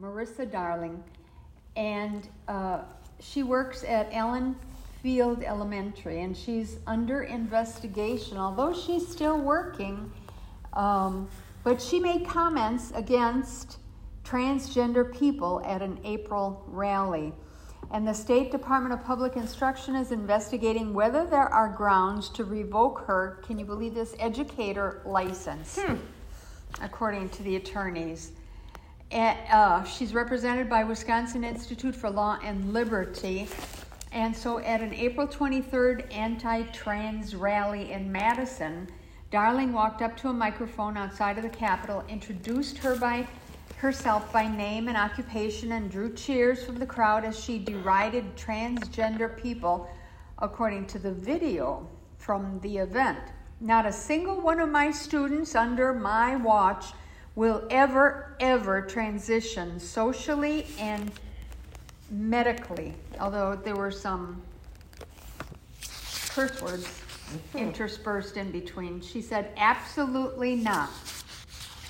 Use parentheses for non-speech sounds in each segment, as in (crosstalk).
Marissa Darlingh, and uh, she works at Allen Field Elementary, and she's under investigation. Although she's still working, um, but she made comments against transgender people at an April rally. And the State Department of Public Instruction is investigating whether there are grounds to revoke her, can you believe this, educator license, Hmm. according to the attorneys. Uh, she's represented by Wisconsin Institute for Law and Liberty. And so at an April 23rd anti trans rally in Madison, Darlingh walked up to a microphone outside of the Capitol, introduced her by herself by name and occupation, and drew cheers from the crowd as she derided transgender people, according to the video from the event. Not a single one of my students under my watch will ever, ever transition socially and medically, although there were some curse words mm-hmm. interspersed in between. She said, absolutely not.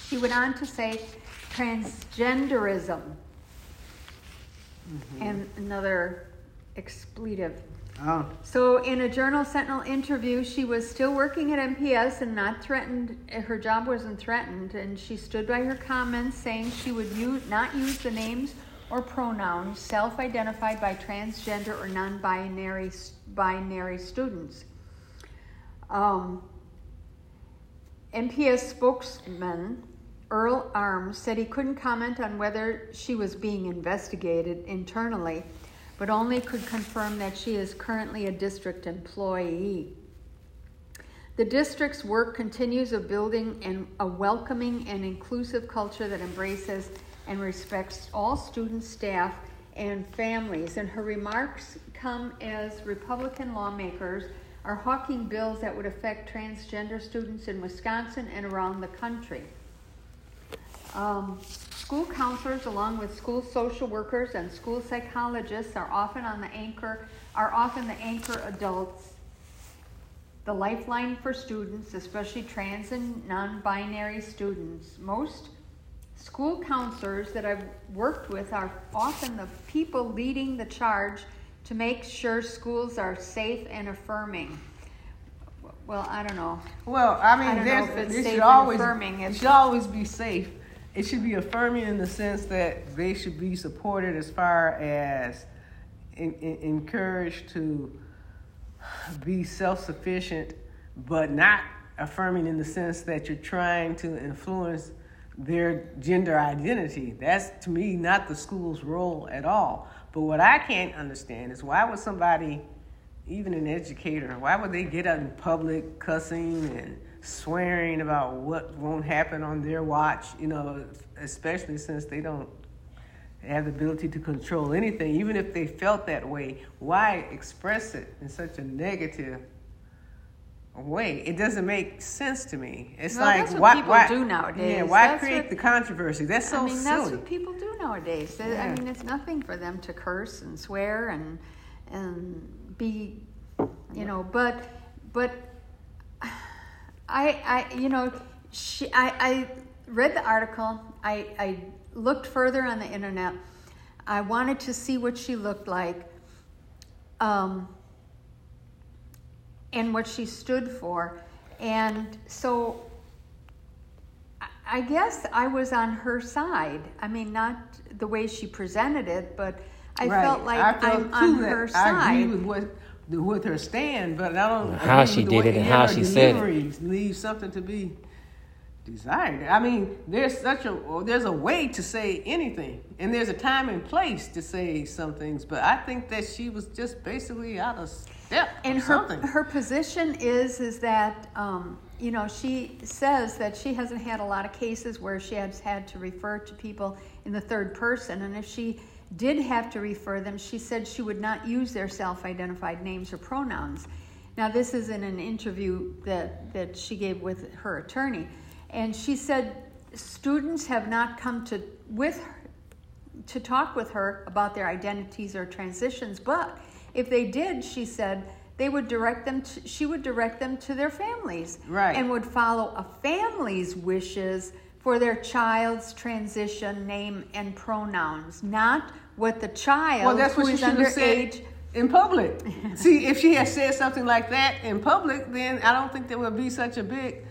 She went on to say, transgenderism, mm-hmm. and another expletive. Oh, So, in a Journal Sentinel interview, she was still working at MPS and not threatened. Her job wasn't threatened, and she stood by her comments, saying she would not use the names or pronouns self-identified by transgender or non-binary binary students. Um, MPS spokesman Earl Arms said he couldn't comment on whether she was being investigated internally, but only could confirm that she is currently a district employee. The district's work continues of building an, a welcoming and inclusive culture that embraces and respects all students, staff, and families. And her remarks come as Republican lawmakers are hawking bills that would affect transgender students in Wisconsin and around the country. Um, school counselors, along with school social workers and school psychologists, are often on the anchor are often the anchor adults, the lifeline for students, especially trans and non-binary students. Most school counselors that I've worked with are often the people leading the charge to make sure schools are safe and affirming. Well, I don't know. well, I I mean, don't there's it should always affirming. it should always be safe. It should be affirming in the sense that they should be supported as far as in, in, encouraged to be self-sufficient, but not affirming in the sense that you're trying to influence their gender identity. That's to me not the school's role at all. But what I can't understand is why would somebody, even an educator, why would they get out in public cussing and swearing about what won't happen on their watch? You know, especially since they don't have the ability to control anything. Even if they felt that way, why express it in such a negative way? It doesn't make sense to me. It's Well, like that's what why, people why, do nowadays. Yeah, why That's create what- the controversy? That's so I mean, that's silly. what people do nowadays. They- I mean, it's nothing for them to curse and swear and and be, you know. But but I I you know she I I read the article. I I looked further on the internet. I wanted to see what she looked like. Um, and what she stood for. And so I- I guess I was on her side. I mean, not the way she presented it, but I Right. felt like I I'm on her I side. agree with what with her stand, but I don't How she did it and how she said it. delivery Leaves something to be desired. I mean, there's such a there's a way to say anything, and there's a time and place to say some things. But I think that she was just basically out of step. and her something. her position is is that um, you know she says that she hasn't had a lot of cases where she has had to refer to people in the third person, and if she did have to refer them, she said she would not use their self-identified names or pronouns. Now, this is in an interview that that she gave with her attorney, and she said students have not come to with her to talk with her about their identities or transitions, but if they did, she said, they would direct them to, she would direct them to their families Right. and would follow a family's wishes for their child's transition name and pronouns, not what the child Well, that's who what she is should have said underage. in public. (laughs) See, if she had said something like that in public, then I don't think there would be such a big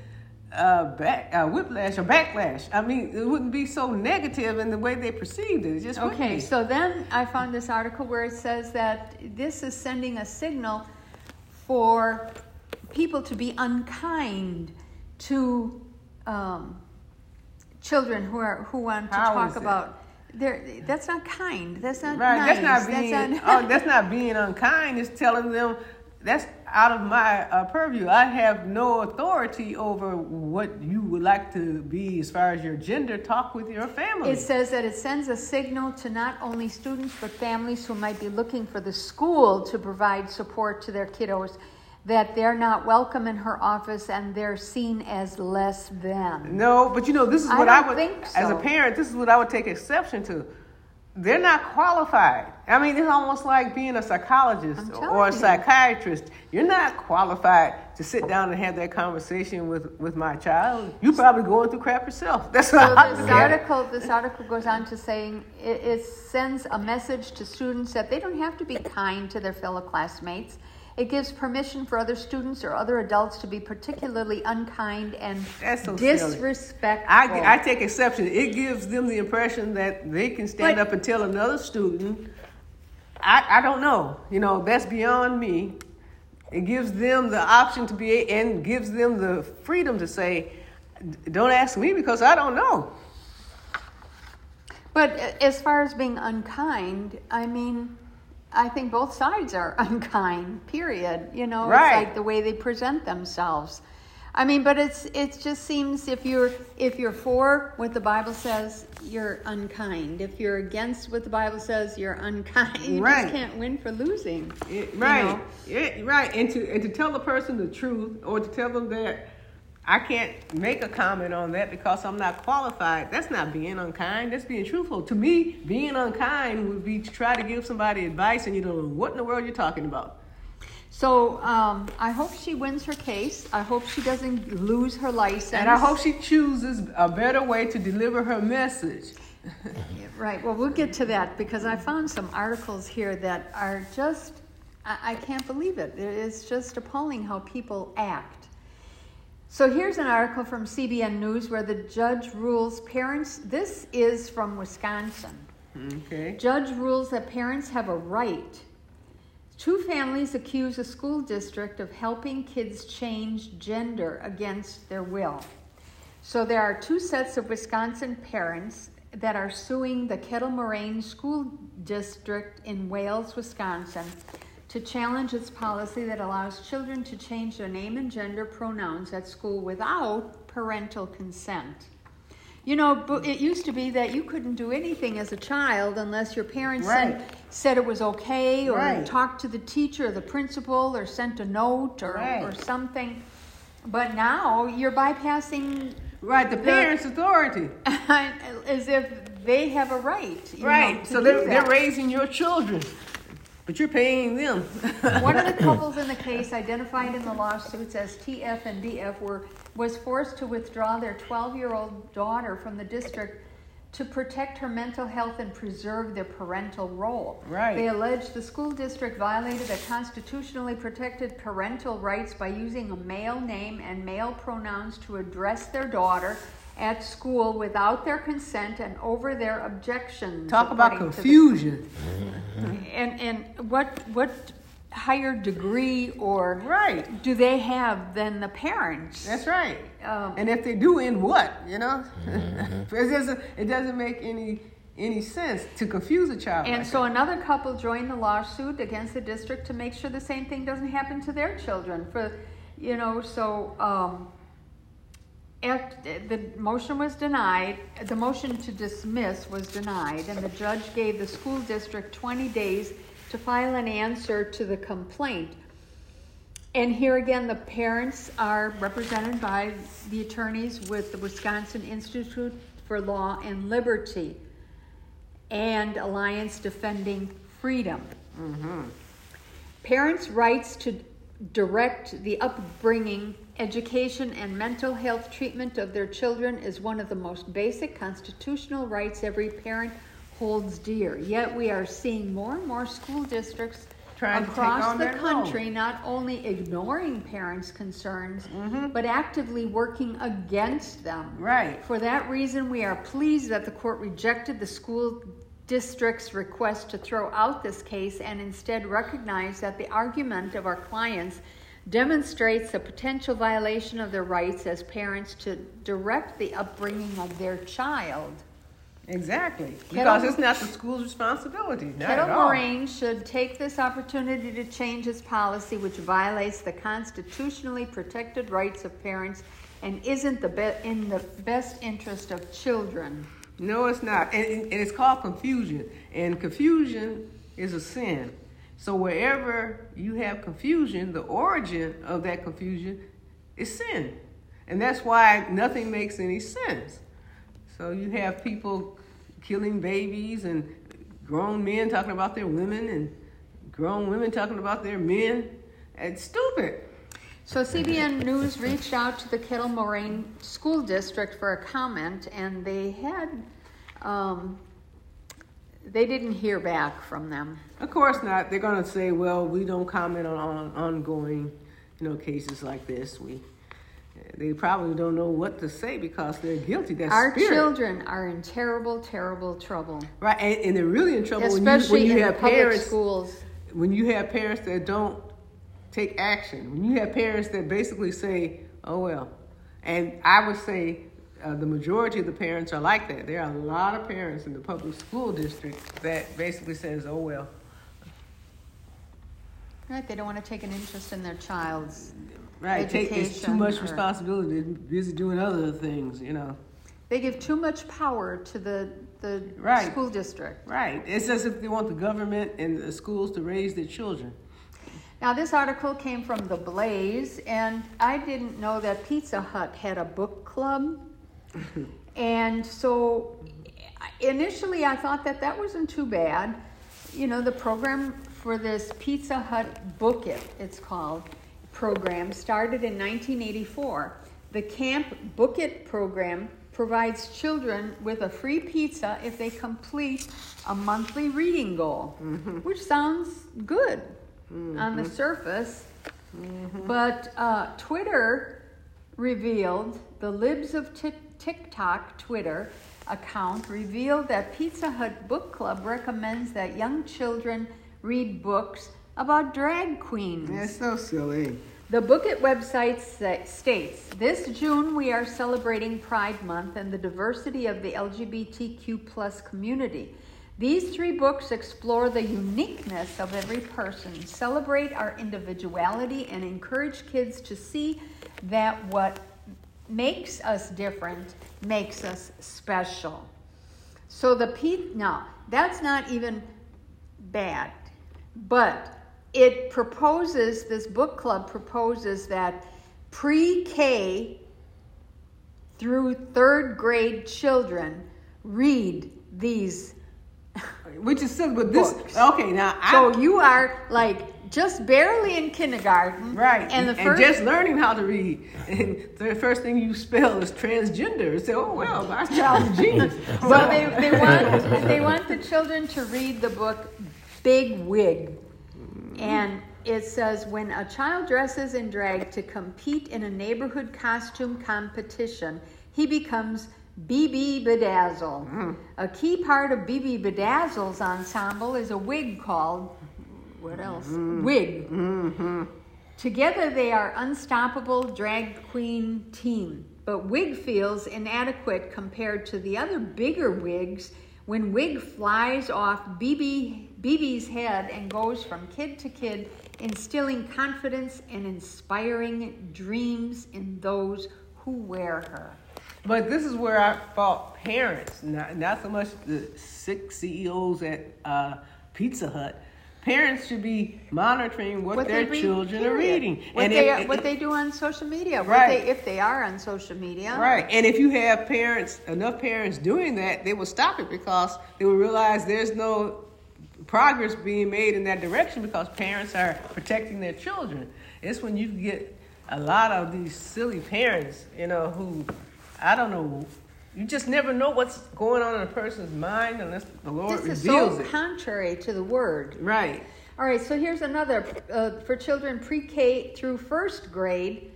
uh, back uh, whiplash or backlash. I mean, it wouldn't be so negative in the way they perceived it. It just Okay, so then I found this article where it says that this is sending a signal for people to be unkind to um, children who are who want to How talk about. They're, that's not kind. That's not Right, nice. that's not being. That's oh, (laughs) that's not being unkind. It's telling them that's out of my uh, purview. I have no authority over what you would like to be as far as your gender. Talk with your family. It says that it sends a signal to not only students but families who might be looking for the school to provide support to their kiddos that they're not welcome in her office and they're seen as less than. No, but you know, this is what I, don't would, think as a parent, this is what I would take exception to. They're not qualified. I mean, it's almost like being a psychologist or a telling you. psychiatrist. You're not qualified to sit down and have that conversation with, with my child. You're probably going through crap yourself. (laughs) That's So what this look at it. article, this article goes on to saying it, it sends a message to students that they don't have to be kind to their fellow classmates. It gives permission for other students or other adults to be particularly unkind and so disrespectful. I, I take exception. It gives them the impression that they can stand But- up and tell another student, I, I don't know. You know, that's beyond me. It gives them the option to be, and gives them the freedom to say, don't ask me because I don't know. But uh, as far as being unkind, I mean, I think both sides are (laughs) unkind. Period. You know, Right. it's like the way they present themselves. I mean, but it's it just seems if you're if you're for what the Bible says, you're unkind. If you're against what the Bible says, you're unkind. (laughs) You Right. just can't win for losing. It- you right, know? Yeah, right, and to and to tell the person the truth, or to tell them that I can't make a comment on that because I'm not qualified. That's not being unkind. That's being truthful. To me, being unkind would be to try to give somebody advice and you don't know what in the world you're talking about. So um, I hope she wins her case. I hope she doesn't lose her license. And I hope she chooses a better way to deliver her message. (laughs) Right. Well, we'll get to that because I found some articles here that are just, I, I can't believe it. It's just appalling how people act. So here's an article from CBN News where the judge rules parents, this is from Wisconsin. Okay. Judge rules that parents have a right. Two families accuse a school district of helping kids change gender against their will. So there are two sets of Wisconsin parents that are suing the Kettle Moraine School District in Wales, Wisconsin, to challenge its policy that allows children to change their name and gender pronouns at school without parental consent. You know, it used to be that you couldn't do anything as a child unless your parents Right. said, said it was okay or Right. talked to the teacher or the principal or sent a note or, Right. or something. But now you're bypassing Right, the The- parents' authority. (laughs) as if they have a right. you know, Right. to So they're, they're raising your children, but you're paying them. (laughs) One of the (laughs) couples in the case, identified in the lawsuits as TF and DF, were was forced to withdraw their 12-year-old daughter from the district to protect her mental health and preserve their parental role. Right. They allege the school district violated their constitutionally protected parental rights by using a male name and male pronouns to address their daughter at school without their consent and over their objections. Talk about according to the confusion. (laughs) and and what what higher degree or Right. do they have than the parents? That's right. Um, and if they do, in what? You know, (laughs) it doesn't. It doesn't make any any sense to confuse a child. and like so another couple joined the lawsuit against the district to make sure the same thing doesn't happen to their children. For you know, so um, after, the motion was denied. The motion to dismiss was denied, and the judge gave the school district 20 days to file an answer to the complaint. And here again, the parents are represented by the attorneys with the Wisconsin Institute for Law and Liberty and Alliance Defending Freedom. Mm-hmm. Parents' rights to direct the upbringing, education, and mental health treatment of their children is one of the most basic constitutional rights every parent holds dear. Yet we are seeing more and more school districts across the country not only ignoring parents' concerns, Mm-hmm. but actively working against them. Right. For that reason, we are pleased that the court rejected the school district's request to throw out this case and instead recognized that the argument of our clients demonstrates a potential violation of their rights as parents to direct the upbringing of their child. Exactly. Kettle- Because it's not the school's responsibility. Kettle. Moraine should take this opportunity to change its policy, which violates the constitutionally protected rights of parents and isn't the be- in the best interest of children. No, it's not. And, and it's called confusion. And confusion is a sin. So wherever you have confusion, the origin of that confusion is sin. And that's why nothing makes any sense. So you have people killing babies and grown men talking about their women and grown women talking about their men. It's stupid. So CBN News reached out to the Kettle Moraine School District for a comment, and they had, um, they didn't hear back from them. Of course not. They're going to say, well, we don't comment on, on ongoing, you know, cases like this. We, they probably don't know what to say because they're guilty. That's Our spirit. children are in terrible, terrible trouble, right? And, and they're really in trouble when you, especially when you in have parents. schools. When you have parents that don't take action. When you have parents that basically say, "Oh well," and I would say. Uh, the majority of the parents are like that. There are a lot of parents in the public school district that basically says, "Oh well, Right, they don't want to take an interest in their child's. Right, take it's too much or- responsibility. Busy doing other things, you know. They give too much power to the the Right. school district. Right. It's as if they want the government and the schools to raise their children. Now, this article came from The Blaze, and I didn't know that Pizza Hut had a book club. And so initially I thought that that wasn't too bad. You know, the program for this Pizza Hut Book It, it's called, program started in 1984. The Camp Book It program provides children with a free pizza if they complete a monthly reading goal, mm-hmm. which sounds good on the mm-hmm. surface. Mm-hmm. But uh, Twitter revealed, the Libs of Tik- TikTok Twitter account revealed that Pizza Hut Book Club recommends that young children read books about drag queens. That's so silly. The Book It website states This June we are celebrating Pride Month and the diversity of the LGBTQ plus community. These three books explore the uniqueness of every person, celebrate our individuality, and encourage kids to see that what makes us different makes us special. So the P now that's not even bad, but it proposes this book club proposes that pre-K through third grade children read these. (laughs) Which is silly, but this Books. okay. Now I So you are like just barely in kindergarten, right, And the and first just learning how to read, and the first thing you spell is transgender. So oh (laughs) (laughs) well, my child's genius. So they, they want they want the children to read the book Big Wig. And it says when a child dresses in drag to compete in a neighborhood costume competition, he becomes BB Bedazzle. Mm-hmm. A key part of BB Bedazzle's ensemble is a wig called what else? Mm-hmm. Wig. Mm-hmm. Together they are unstoppable drag queen team. But Wig feels inadequate compared to the other bigger wigs when Wig flies off BB, BB's head and goes from kid to kid, instilling confidence and inspiring dreams in those who wear her. But this is where I fault parents, not not so much the six CEOs at uh, Pizza Hut. Parents should be monitoring what, they their read, children are reading, What, and they, if- what they do on social media, Right. they, if they are on social media. Right. And if you have parents, enough parents doing that, they will stop it because they will realize there's no progress being made in that direction because parents are protecting their children. It's when you get a lot of these silly parents, you know, who I don't know. You just never know what's going on in a person's mind unless the Lord This is reveals so it. contrary to the word. Right. All right, so here's another uh, for children pre K through first grade.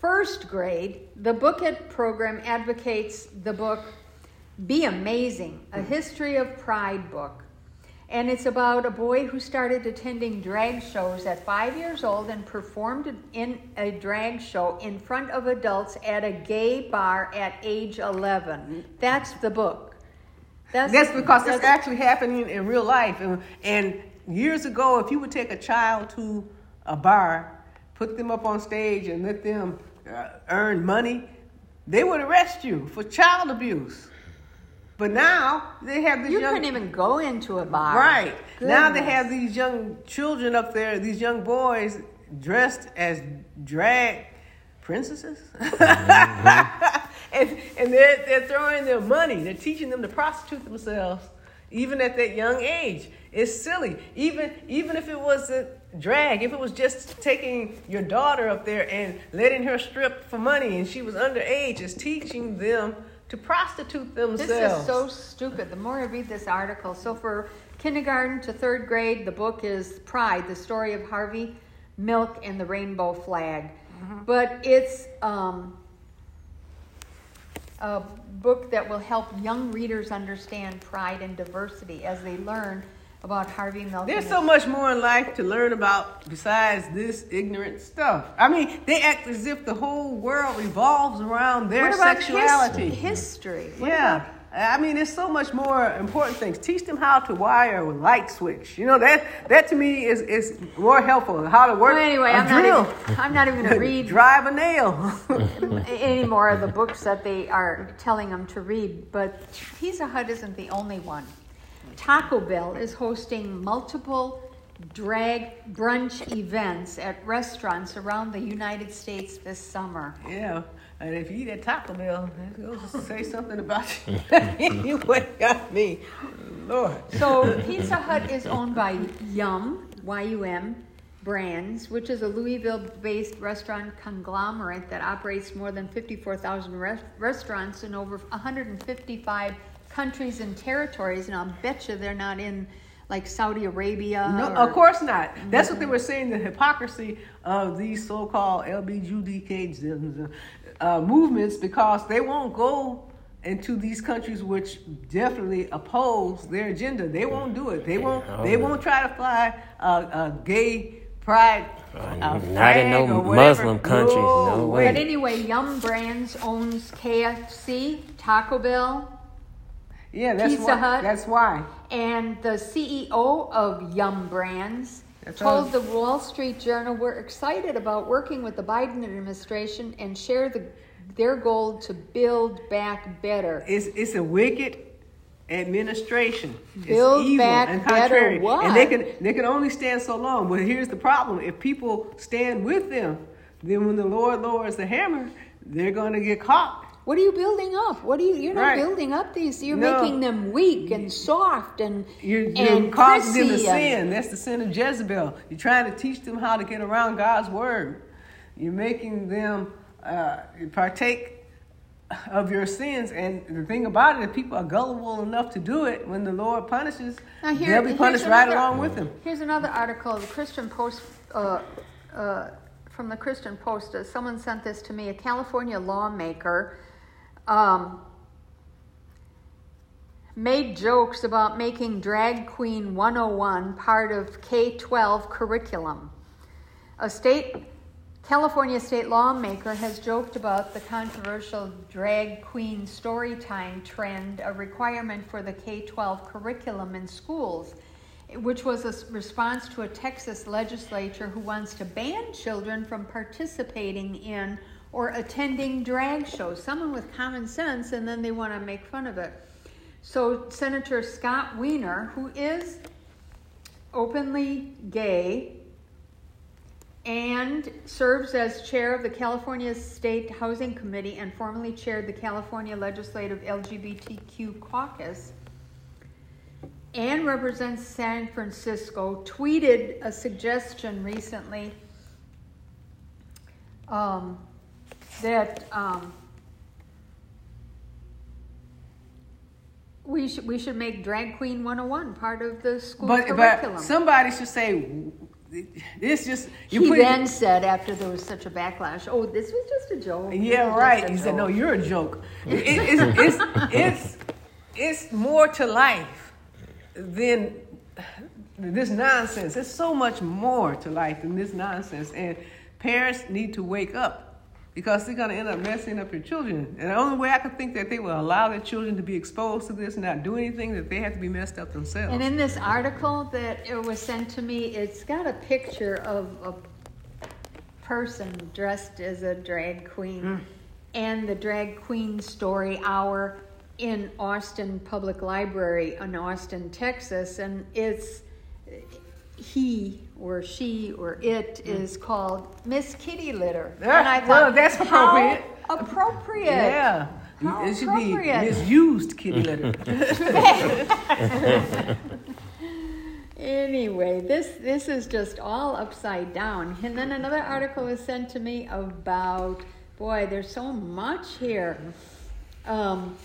First grade, the Book It program advocates the book Be Amazing, a history of pride book. And it's about a boy who started attending drag shows at five years old and performed in a drag show in front of adults at a gay bar at age 11. That's the book. That's because it's actually happening in real life. And, and years ago, if you would take a child to a bar, put them up on stage, and let them uh, earn money, they would arrest you for child abuse. But now they have these You young couldn't even go into a bar. right now they have these young children up there, these young boys dressed as drag princesses, mm-hmm. (laughs) and and they're they're throwing their money. They're teaching them to prostitute themselves, even at that young age. It's silly. Even even if it was a drag, if it was just taking your daughter up there and letting her strip for money, and she was underage, it's teaching them to prostitute themselves. This is so stupid. The more I read this article, so for kindergarten to third grade, the book is Pride, the story of Harvey Milk and the Rainbow Flag. But it's um, a book that will help young readers understand pride and diversity as they learn about Harvey Milk. There's so much more in life to learn about besides this ignorant stuff. I mean, they act as if the whole world revolves around their what about his- sexuality. history? Yeah. about- I mean, there's so much more important things. Teach them how to wire a light switch. You know that that to me is is more helpful. How to work Well, anyway, a I'm drill, not, even, I'm not even going (laughs) to read drive a nail. (laughs) any more of the books that they are telling them to read, but Pizza Hut isn't the only one. Taco Bell is hosting multiple drag brunch events at restaurants around the United States this summer. yeah. And if you eat at Taco Bell, it goes to say something about you. (laughs) anyway, got me, Lord. So Pizza Hut is owned by Yum, Y-U-M, Brands, which is a Louisville-based restaurant conglomerate that operates more than 54,000 res- restaurants in over 155 countries and territories. And I'll bet you they're not in like Saudi Arabia. No, or- of course not. That's what they were saying. The hypocrisy of these so-called LBGTK uh, movements, because they won't go into these countries which definitely oppose their agenda. They won't do it. They won't. They won't try to fly a, a gay pride. uh, not flag in no or whatever. Muslim countries, no way. But anyway, Yum Brands owns KFC, Taco Bell, Yeah, that's Pizza why. Hut. That's why. And the CEO of Yum Brands That's told right. the Wall Street Journal, "We're excited about working with the Biden administration and share the, their goal to build back better." It's it's a wicked administration. Build it's evil back and better contrary. what? And they can they can only stand so long. But here's the problem: if people stand with them, then when the Lord lowers the hammer, they're going to get caught. What are you building up? What are you? You're not Right. building up these. You're No. making them weak and soft and You're, you're and causing them to sin. That's the sin of Jezebel. You're trying to teach them how to get around God's word. You're making them uh, partake of your sins. And the thing about it, if people are gullible enough to do it, when the Lord punishes, Now here- they'll be punished right along with them. Here's another article, the Christian Post, uh, uh, from the Christian Post. Uh, someone sent this to me. A California lawmaker um, made jokes about making Drag Queen 101 part of K 12 curriculum. A state California state lawmaker has joked about the controversial drag queen story time trend, a requirement for the K 12 curriculum in schools, which was a response to a Texas legislature who wants to ban children from participating in or attending drag shows. Someone with common sense, and then they want to make fun of it. So, Senator Scott Wiener, who is openly gay, and serves as chair of the California State Housing Committee and formerly chaired the California Legislative LGBTQ Caucus. and represents San Francisco, tweeted a suggestion recently um, that um, we should we should make Drag Queen 101 part of the school But curriculum. but somebody should say this. Just you he put it- then said, after there was such a backlash, "Oh, this was just a joke." Yeah, right. He said, "No, you're a joke." It, it's, it's, it's, it's more to life than this nonsense. There's so much more to life than this nonsense, and parents need to wake up because they're going to end up messing up your children. And the only way I can think that they will allow their children to be exposed to this and not do anything, that they have to be messed up themselves. And in this article that it was sent to me, it's got a picture of a person dressed as a drag queen Mm. and the drag queen story hour in Austin Public Library in Austin, Texas. And it's he or she or it is called Miss Kitty Litter. Mm. Yeah, and I well, thought, that's how appropriate. appropriate. yeah. How it should be misused kitty litter. (laughs) (laughs) Anyway, this this is just all upside down. And then another article was sent to me about boy, there's so much here. Um,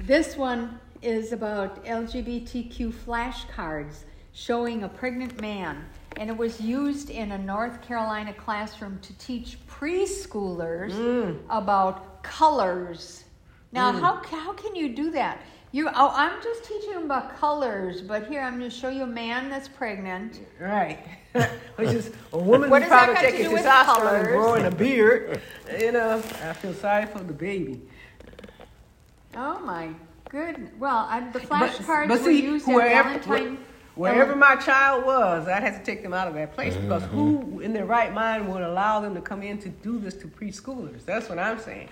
this one is about LGBTQ flashcards showing a pregnant man, and it was used in a North Carolina classroom to teach preschoolers mm. about colors. Now, mm. how how can you do that? You oh, I'm just teaching them about colors, but here I'm going to show you a man that's pregnant. Right. (laughs) Which is a woman What who's does that probably to taking do with and growing a beard. (laughs) You know, I feel sorry for the baby. Oh my goodness! Well, I, the flashcards were used at wherever, Valentine. Wherever my child was, I'd have to take them out of that place mm-hmm. because Mm-hmm. who in their right mind would allow them to come in to do this to preschoolers? That's what I'm saying.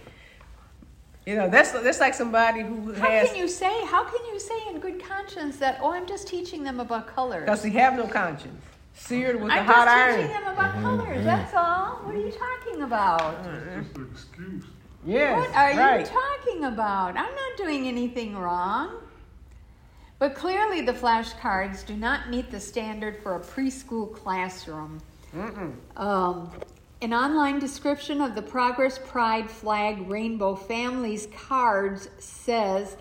You know, that's that's like somebody who How has can you say? How can you say in good conscience that? Oh, I'm just teaching them about colors. because they have no conscience, seared with I'm a hot just iron. teaching them about mm-hmm. colors. Mm-hmm. That's all. What are you talking about? Just an excuse. Yes, What are right. you talking about? I'm not doing anything wrong. But clearly, the flashcards do not meet the standard for a preschool classroom. Um, an online description of the Progress Pride Flag Rainbow Families cards says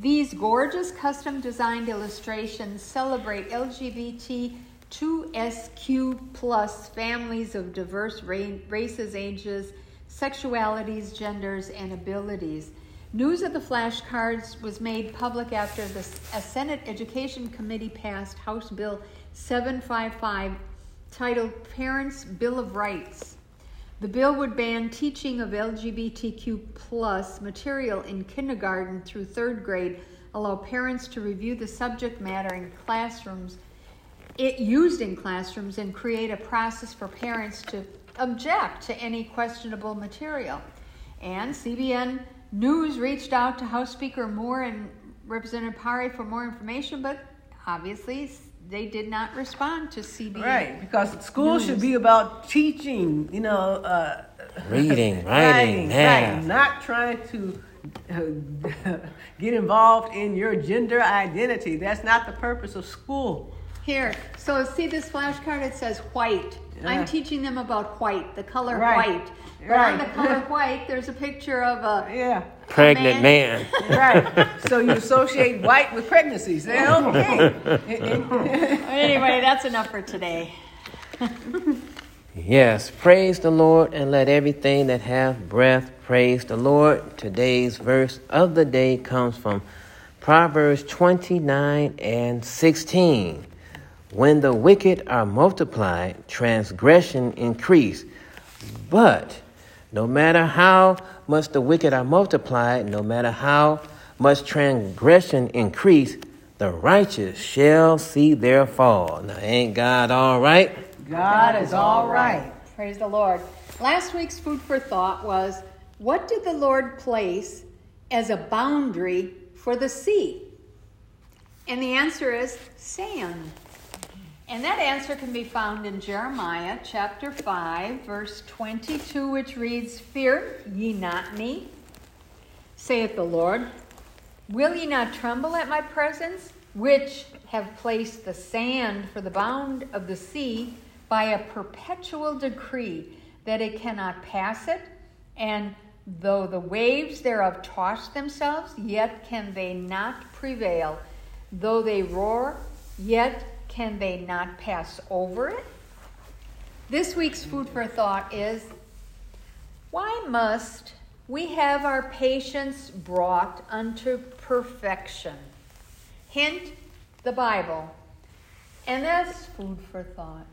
these gorgeous custom designed illustrations celebrate LGBT2SQ plus families of diverse ra- races, ages, sexualities, genders, and abilities. News of the flashcards was made public after the a Senate Education Committee passed House Bill 755 titled Parents' Bill of Rights. The bill would ban teaching of LGBTQ plus material in kindergarten through third grade, allow parents to review the subject matter in classrooms, it used in classrooms, and create a process for parents to object to any questionable material. And CBN News reached out to House Speaker Moore and Representative Paré for more information, but obviously they did not respond to CBN. Right, because school should be about teaching, you know, uh, Reading, (laughs) writing, math. right, not trying to uh, (laughs) get involved in your gender identity. That's not the purpose of school. Here, so see this flashcard? It says white. Yeah. I'm teaching them about white, the color Right. white. But on the color (laughs) white, there's a picture of a Yeah, Pregnant man. man. (laughs) right. so you associate white with pregnancies. Then, okay. (laughs) Anyway, that's enough for today. Yes, praise the Lord and let everything that hath breath praise the Lord. Today's verse of the day comes from Proverbs 29 and 16. When the wicked are multiplied, transgression increase. But no matter how much the wicked are multiplied, no matter how much transgression increase, the righteous shall see their fall. Now, ain't God all right? God is all right. Praise the Lord. Last week's food for thought was what did the Lord place as a boundary for the sea? And the answer is sand. And that answer can be found in Jeremiah chapter 5, verse 22, which reads Fear ye not me, saith the Lord. Will ye not tremble at my presence, which have placed the sand for the bound of the sea by a perpetual decree that it cannot pass it, and though the waves thereof toss themselves, yet can they not prevail. Though they roar, yet can they not pass over it? This week's food for thought is why must we have our patience brought unto perfection? Hint the Bible. And that's food for thought.